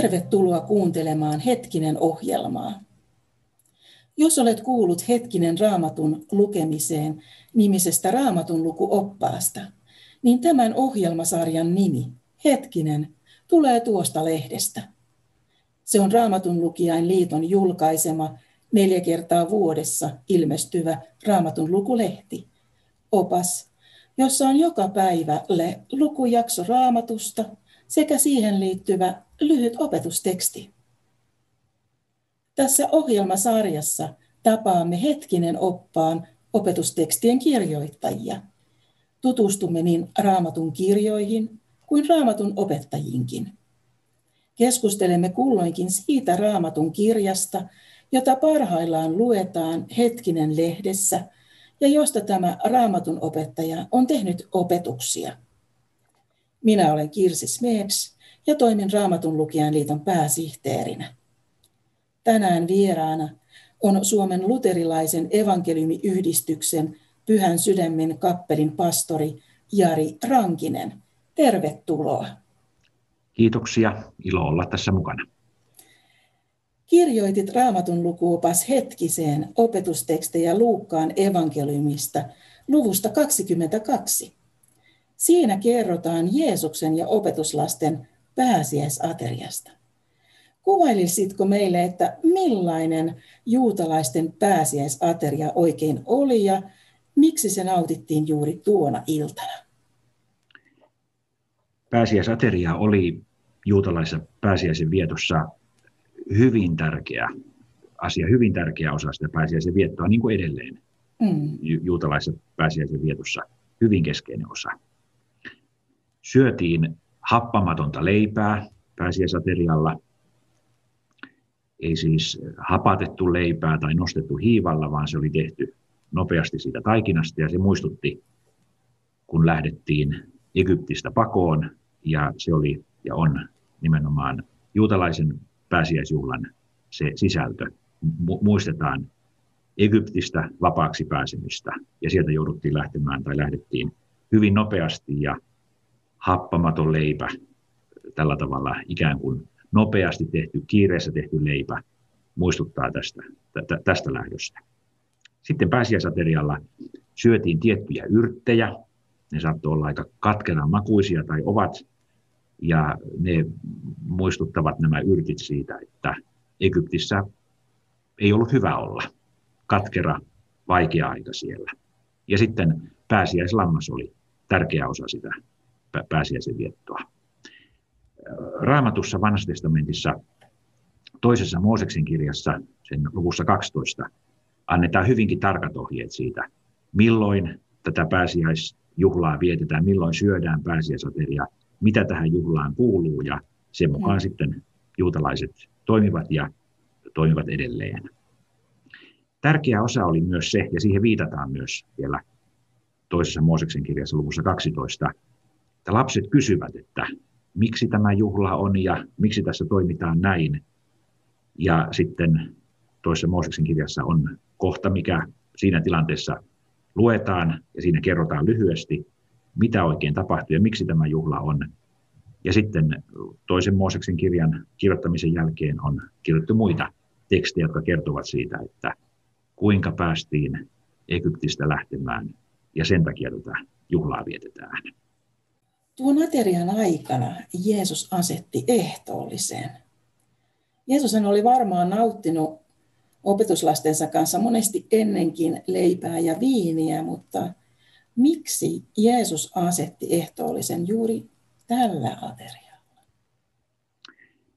Tervetuloa kuuntelemaan Hetkinen ohjelmaa. Jos olet kuullut Hetkinen raamatun lukemiseen nimisestä raamatun lukuoppaasta, niin tämän ohjelmasarjan nimi, Hetkinen, tulee tuosta lehdestä. Se on Raamatun lukijain liiton julkaisema neljä kertaa vuodessa ilmestyvä Raamatun lukulehti, opas, jossa on joka päivälle lukujakso raamatusta sekä siihen liittyvä lyhyt opetusteksti. Tässä ohjelmasarjassa tapaamme hetkinen oppaan opetustekstien kirjoittajia. Tutustumme niin raamatun kirjoihin kuin raamatun opettajiinkin. Keskustelemme kulloinkin siitä raamatun kirjasta, jota parhaillaan luetaan hetkinen lehdessä ja josta tämä raamatun opettaja on tehnyt opetuksia. Minä olen Kirsi Smeds ja toimin Raamatun lukijan liiton pääsihteerinä. Tänään vieraana on Suomen luterilaisen evankeliumiyhdistyksen Pyhän sydämen kappelin pastori Jari Rankinen. Tervetuloa. Kiitoksia, ilo olla tässä mukana. Kirjoitit Raamatun lukuopas hetkiseen opetustekstejä Luukkaan evankeliumista luvusta 22. Siinä kerrotaan Jeesuksen ja opetuslasten pääsiäisateriasta. Kuvailisitko meille, että millainen juutalaisten pääsiäisateria oikein oli ja miksi se nautittiin juuri tuona iltana? Pääsiäisateria oli juutalaisessa pääsiäisen vietossa hyvin tärkeä asia, hyvin tärkeä osa sitä pääsiäisen viettoa, niin kuin edelleen mm. juutalaisessa pääsiäisen vietossa hyvin keskeinen osa. Syötiin happamatonta leipää pääsiäisaterialla, ei siis hapatettu leipää tai nostettu hiivalla, vaan se oli tehty nopeasti siitä taikinasta ja se muistutti, kun lähdettiin Egyptistä pakoon ja se oli ja on nimenomaan juutalaisen pääsiäisjuhlan se sisältö. Muistetaan Egyptistä vapaaksi pääsemistä ja sieltä jouduttiin lähtemään tai lähdettiin hyvin nopeasti ja happamaton leipä tällä tavalla ikään kuin nopeasti tehty, kiireessä tehty leipä muistuttaa tästä, tästä lähdöstä. Sitten pääsiäisaterialla syötiin tiettyjä yrttejä, ne saattoi olla aika katkeran makuisia tai ovat, ja ne muistuttavat nämä yrtit siitä, että Egyptissä ei ollut hyvä olla. Katkera, vaikea aika siellä. Ja sitten pääsiäislammas oli tärkeä osa sitä pääsiäisen viettoa. Raamatussa vanhassa testamentissa toisessa Mooseksen kirjassa, sen luvussa 12, annetaan hyvinkin tarkat ohjeet siitä, milloin tätä pääsiäisjuhlaa vietetään, milloin syödään pääsiäisateria, mitä tähän juhlaan kuuluu ja sen mukaan mm. sitten juutalaiset toimivat ja toimivat edelleen. Tärkeä osa oli myös se, ja siihen viitataan myös vielä toisessa Mooseksen kirjassa luvussa 12, että lapset kysyvät, että miksi tämä juhla on ja miksi tässä toimitaan näin. Ja sitten toisessa Mooseksen kirjassa on kohta, mikä siinä tilanteessa luetaan ja siinä kerrotaan lyhyesti, mitä oikein tapahtuu ja miksi tämä juhla on. Ja sitten toisen Mooseksen kirjan kirjoittamisen jälkeen on kirjoitettu muita tekstejä, jotka kertovat siitä, että kuinka päästiin Egyptistä lähtemään ja sen takia tätä juhlaa vietetään. Tuon aterian aikana Jeesus asetti ehtoollisen. Jeesus oli varmaan nauttinut opetuslastensa kanssa monesti ennenkin leipää ja viiniä, mutta miksi Jeesus asetti ehtoollisen juuri tällä aterialla?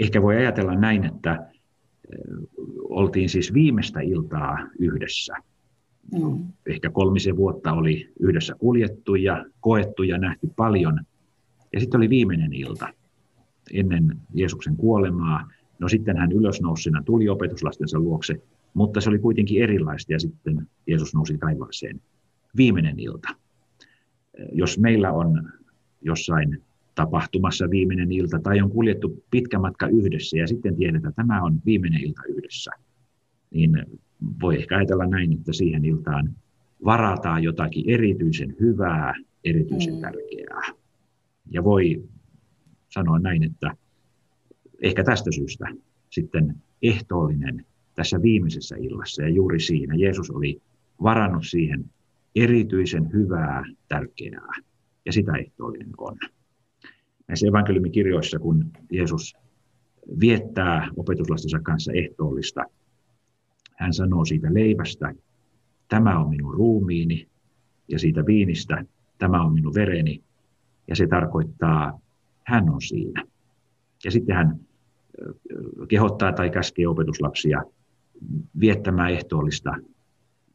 Ehkä voi ajatella näin, että oltiin siis viimeistä iltaa yhdessä. Mm. Ehkä kolmisen vuotta oli yhdessä kuljettu ja koettu ja nähty paljon – ja sitten oli viimeinen ilta ennen Jeesuksen kuolemaa. No sitten hän ylösnousina tuli opetuslastensa luokse, mutta se oli kuitenkin erilaista ja sitten Jeesus nousi taivaaseen. Viimeinen ilta. Jos meillä on jossain tapahtumassa viimeinen ilta tai on kuljettu pitkä matka yhdessä ja sitten tiedetään, että tämä on viimeinen ilta yhdessä, niin voi ehkä ajatella näin, että siihen iltaan varataan jotakin erityisen hyvää, erityisen mm. tärkeää. Ja voi sanoa näin, että ehkä tästä syystä sitten ehtoollinen tässä viimeisessä illassa. Ja juuri siinä Jeesus oli varannut siihen erityisen hyvää, tärkeää. Ja sitä ehtoollinen on. Näissä evankeliumikirjoissa, kun Jeesus viettää opetuslastensa kanssa ehtoollista, hän sanoo siitä leivästä, tämä on minun ruumiini, ja siitä viinistä, tämä on minun vereni, ja se tarkoittaa, hän on siinä. Ja sitten hän kehottaa tai käskee opetuslapsia viettämään ehtoollista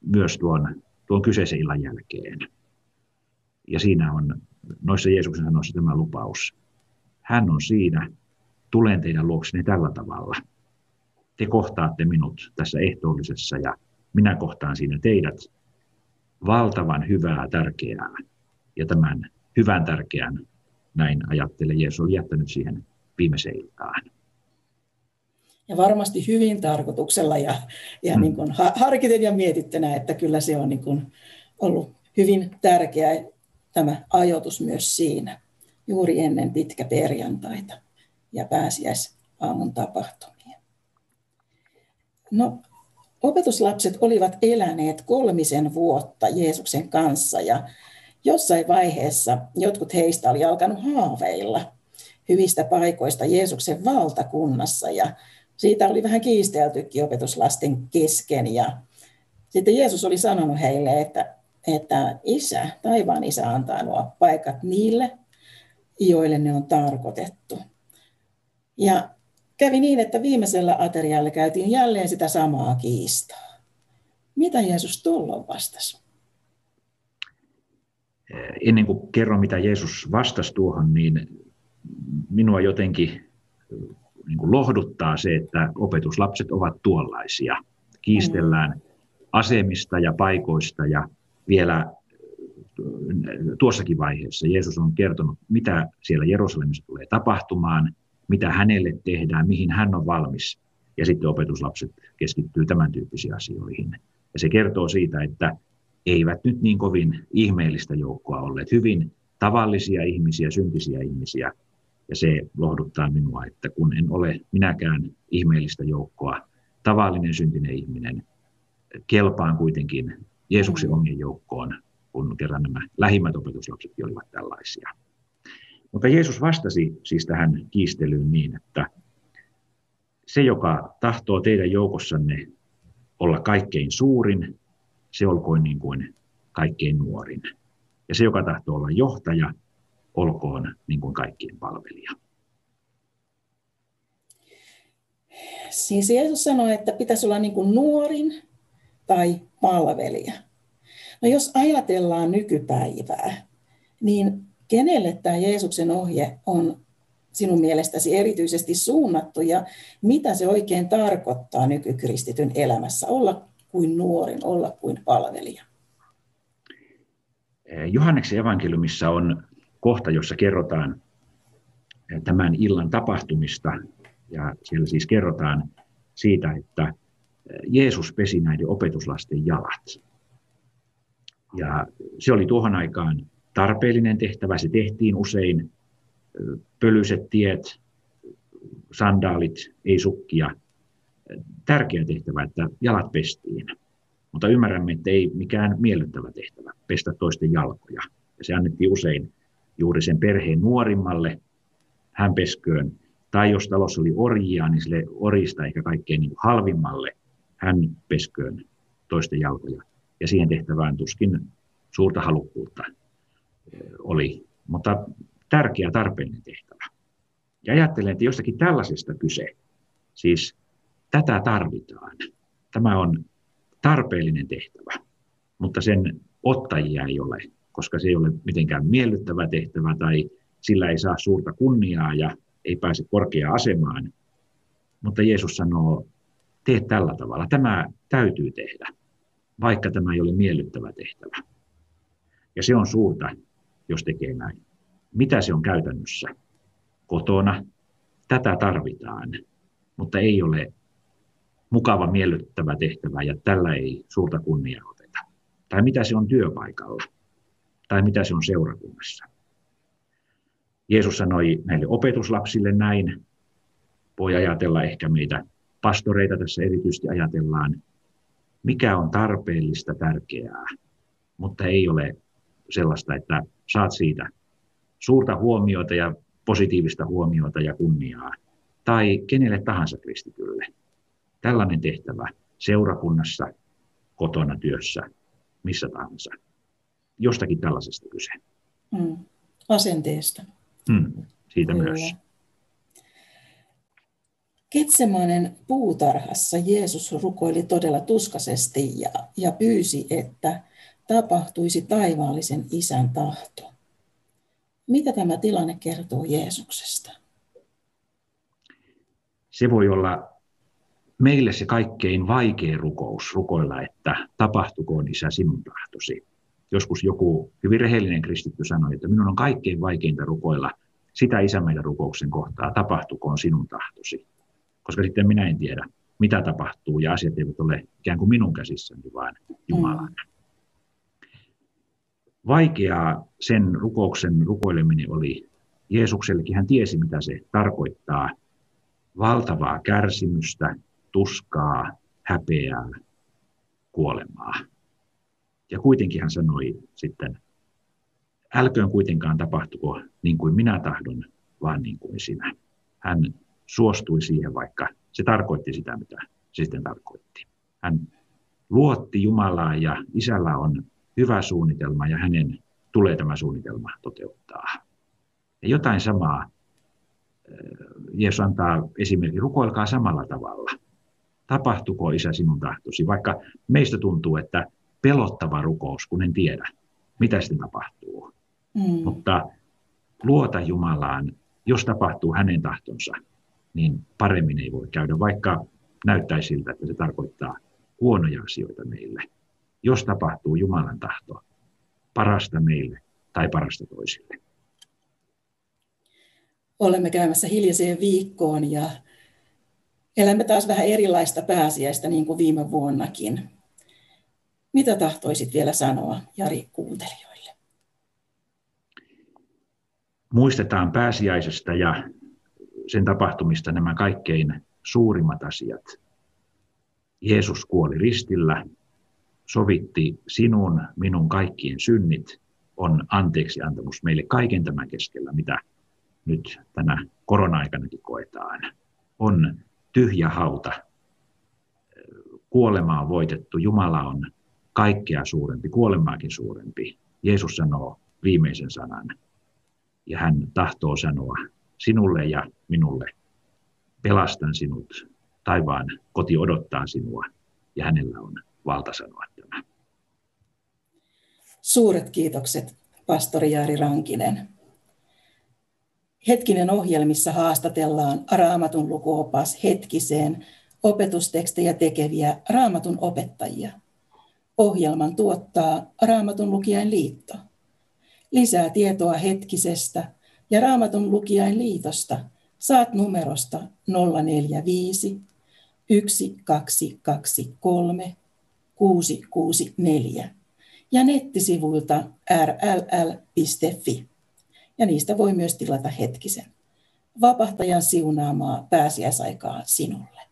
myös tuon, tuon kyseisen illan jälkeen. Ja siinä on noissa Jeesuksen sanoissa tämä lupaus. Hän on siinä, tulen teidän luokseni tällä tavalla. Te kohtaatte minut tässä ehtoollisessa ja minä kohtaan siinä teidät valtavan hyvää, tärkeää. Ja tämän hyvän tärkeän, näin ajattelee Jeesus, oli jättänyt siihen viimeiseen iltaan. Ja varmasti hyvin tarkoituksella ja, ja hmm. niin kuin harkiten ja mietittynä, että kyllä se on niin kuin ollut hyvin tärkeä tämä ajoitus myös siinä, juuri ennen pitkä perjantaita ja pääsiäisaamun tapahtumia. No, opetuslapset olivat eläneet kolmisen vuotta Jeesuksen kanssa ja jossain vaiheessa jotkut heistä oli alkanut haaveilla hyvistä paikoista Jeesuksen valtakunnassa ja siitä oli vähän kiisteltykin opetuslasten kesken ja sitten Jeesus oli sanonut heille, että, että isä, taivaan isä antaa nuo paikat niille, joille ne on tarkoitettu. Ja kävi niin, että viimeisellä aterialla käytiin jälleen sitä samaa kiistaa. Mitä Jeesus tuolloin vastasi? Ennen kuin kerron, mitä Jeesus vastasi tuohon, niin minua jotenkin niin kuin lohduttaa se, että opetuslapset ovat tuollaisia. Kiistellään asemista ja paikoista ja vielä tuossakin vaiheessa Jeesus on kertonut, mitä siellä Jerusalemissa tulee tapahtumaan, mitä hänelle tehdään, mihin hän on valmis. Ja sitten opetuslapset keskittyy tämän tyyppisiin asioihin. Ja se kertoo siitä, että eivät nyt niin kovin ihmeellistä joukkoa olleet, hyvin tavallisia ihmisiä, syntisiä ihmisiä. Ja se lohduttaa minua, että kun en ole minäkään ihmeellistä joukkoa, tavallinen syntinen ihminen, kelpaan kuitenkin Jeesuksen omien joukkoon, kun kerran nämä lähimmät opetuslapsetkin olivat tällaisia. Mutta Jeesus vastasi siis tähän kiistelyyn niin, että se, joka tahtoo teidän joukossanne olla kaikkein suurin, se olkoon niin kuin kaikkein nuorin. Ja se, joka tahtoo olla johtaja, olkoon niin kuin kaikkien palvelija. Siis Jeesus sanoi, että pitäisi olla niin kuin nuorin tai palvelija. No jos ajatellaan nykypäivää, niin kenelle tämä Jeesuksen ohje on sinun mielestäsi erityisesti suunnattu ja mitä se oikein tarkoittaa nykykristityn elämässä olla kuin nuorin, olla kuin palvelija? Johanneksen evankeliumissa on kohta, jossa kerrotaan tämän illan tapahtumista ja siellä siis kerrotaan siitä, että Jeesus pesi näiden opetuslasten jalat. Ja se oli tuohon aikaan tarpeellinen tehtävä. Se tehtiin usein pölyiset tiet, sandaalit, ei sukkia. Tärkeä tehtävä, että jalat pestiin. Mutta ymmärrämme, että ei mikään miellyttävä tehtävä pestä toisten jalkoja. Ja se annettiin usein juuri sen perheen nuorimmalle, hän pesköön. Tai jos talossa oli orjia, niin sille orista ehkä kaikkein niin halvimmalle, hän pesköön toisten jalkoja. Ja siihen tehtävään tuskin suurta halukkuutta oli, mutta tärkeä tarpeellinen tehtävä. Ja ajattelen, että jostakin tällaisesta kyse, siis tätä tarvitaan. Tämä on tarpeellinen tehtävä, mutta sen ottajia ei ole, koska se ei ole mitenkään miellyttävä tehtävä tai sillä ei saa suurta kunniaa ja ei pääse korkeaan asemaan. Mutta Jeesus sanoo, tee tällä tavalla. Tämä täytyy tehdä, vaikka tämä ei ole miellyttävä tehtävä. Ja se on suurta jos tekee näin. Mitä se on käytännössä? Kotona. Tätä tarvitaan, mutta ei ole mukava, miellyttävä tehtävä ja tällä ei suurta kunniaa oteta. Tai mitä se on työpaikalla, tai mitä se on seurakunnassa. Jeesus sanoi näille opetuslapsille näin, voi ajatella ehkä meitä pastoreita tässä erityisesti ajatellaan, mikä on tarpeellista, tärkeää, mutta ei ole sellaista, että saat siitä suurta huomiota ja positiivista huomiota ja kunniaa, tai kenelle tahansa kristitylle. Tällainen tehtävä seurakunnassa, kotona, työssä, missä tahansa. Jostakin tällaisesta kyse. Mm. Asenteesta. Mm. Siitä Kyllä. myös. Ketsemanen puutarhassa Jeesus rukoili todella tuskasesti ja, ja pyysi, että tapahtuisi taivaallisen isän tahto. Mitä tämä tilanne kertoo Jeesuksesta? Se voi olla meille se kaikkein vaikein rukous rukoilla, että tapahtukoon isä sinun tahtosi. Joskus joku hyvin rehellinen kristitty sanoi, että minun on kaikkein vaikeinta rukoilla sitä isä meidän rukouksen kohtaa, tapahtukoon sinun tahtosi. Koska sitten minä en tiedä, mitä tapahtuu ja asiat eivät ole ikään kuin minun käsissäni, vaan Jumalan. Mm. Vaikeaa sen rukouksen rukoileminen oli Jeesuksellekin. Hän tiesi, mitä se tarkoittaa. Valtavaa kärsimystä, tuskaa, häpeää, kuolemaa. Ja kuitenkin hän sanoi sitten, älköön kuitenkaan tapahtuko niin kuin minä tahdon, vaan niin kuin sinä. Hän suostui siihen, vaikka se tarkoitti sitä, mitä se sitten tarkoitti. Hän luotti Jumalaa ja isällä on hyvä suunnitelma ja hänen tulee tämä suunnitelma toteuttaa. Ja jotain samaa eh, Jeesus antaa esimerkki, rukoilkaa samalla tavalla. Tapahtuko isä sinun tahtosi, vaikka meistä tuntuu, että pelottava rukous, kun en tiedä, mitä sitten tapahtuu. Mm. Mutta luota Jumalaan, jos tapahtuu hänen tahtonsa, niin paremmin ei voi käydä, vaikka näyttäisi siltä, että se tarkoittaa huonoja asioita meille. Jos tapahtuu Jumalan tahto, parasta meille tai parasta toisille. Olemme käymässä hiljaiseen viikkoon ja elämme taas vähän erilaista pääsiäistä niin kuin viime vuonnakin. Mitä tahtoisit vielä sanoa, Jari, kuuntelijoille? Muistetaan pääsiäisestä ja sen tapahtumista nämä kaikkein suurimmat asiat. Jeesus kuoli ristillä, sovitti sinun, minun kaikkien synnit, on anteeksi antamus meille kaiken tämän keskellä, mitä nyt tänä korona-aikanakin koetaan. On tyhjä hauta. Kuolema on voitettu. Jumala on kaikkea suurempi, kuolemaakin suurempi. Jeesus sanoo viimeisen sanan. Ja hän tahtoo sanoa sinulle ja minulle, pelastan sinut, taivaan koti odottaa sinua ja hänellä on valta sanoa tämä. Suuret kiitokset, pastori Jaari Rankinen. Hetkinen ohjelmissa haastatellaan Raamatun lukuopas hetkiseen opetustekstejä tekeviä Raamatun opettajia. Ohjelman tuottaa Raamatun lukijain liitto. Lisää tietoa hetkisestä ja Raamatun lukijain liitosta saat numerosta 045 1223 664 ja nettisivuilta rll.fi. Ja niistä voi myös tilata hetkisen. Vapahtajan siunaamaa pääsiäisaikaa sinulle.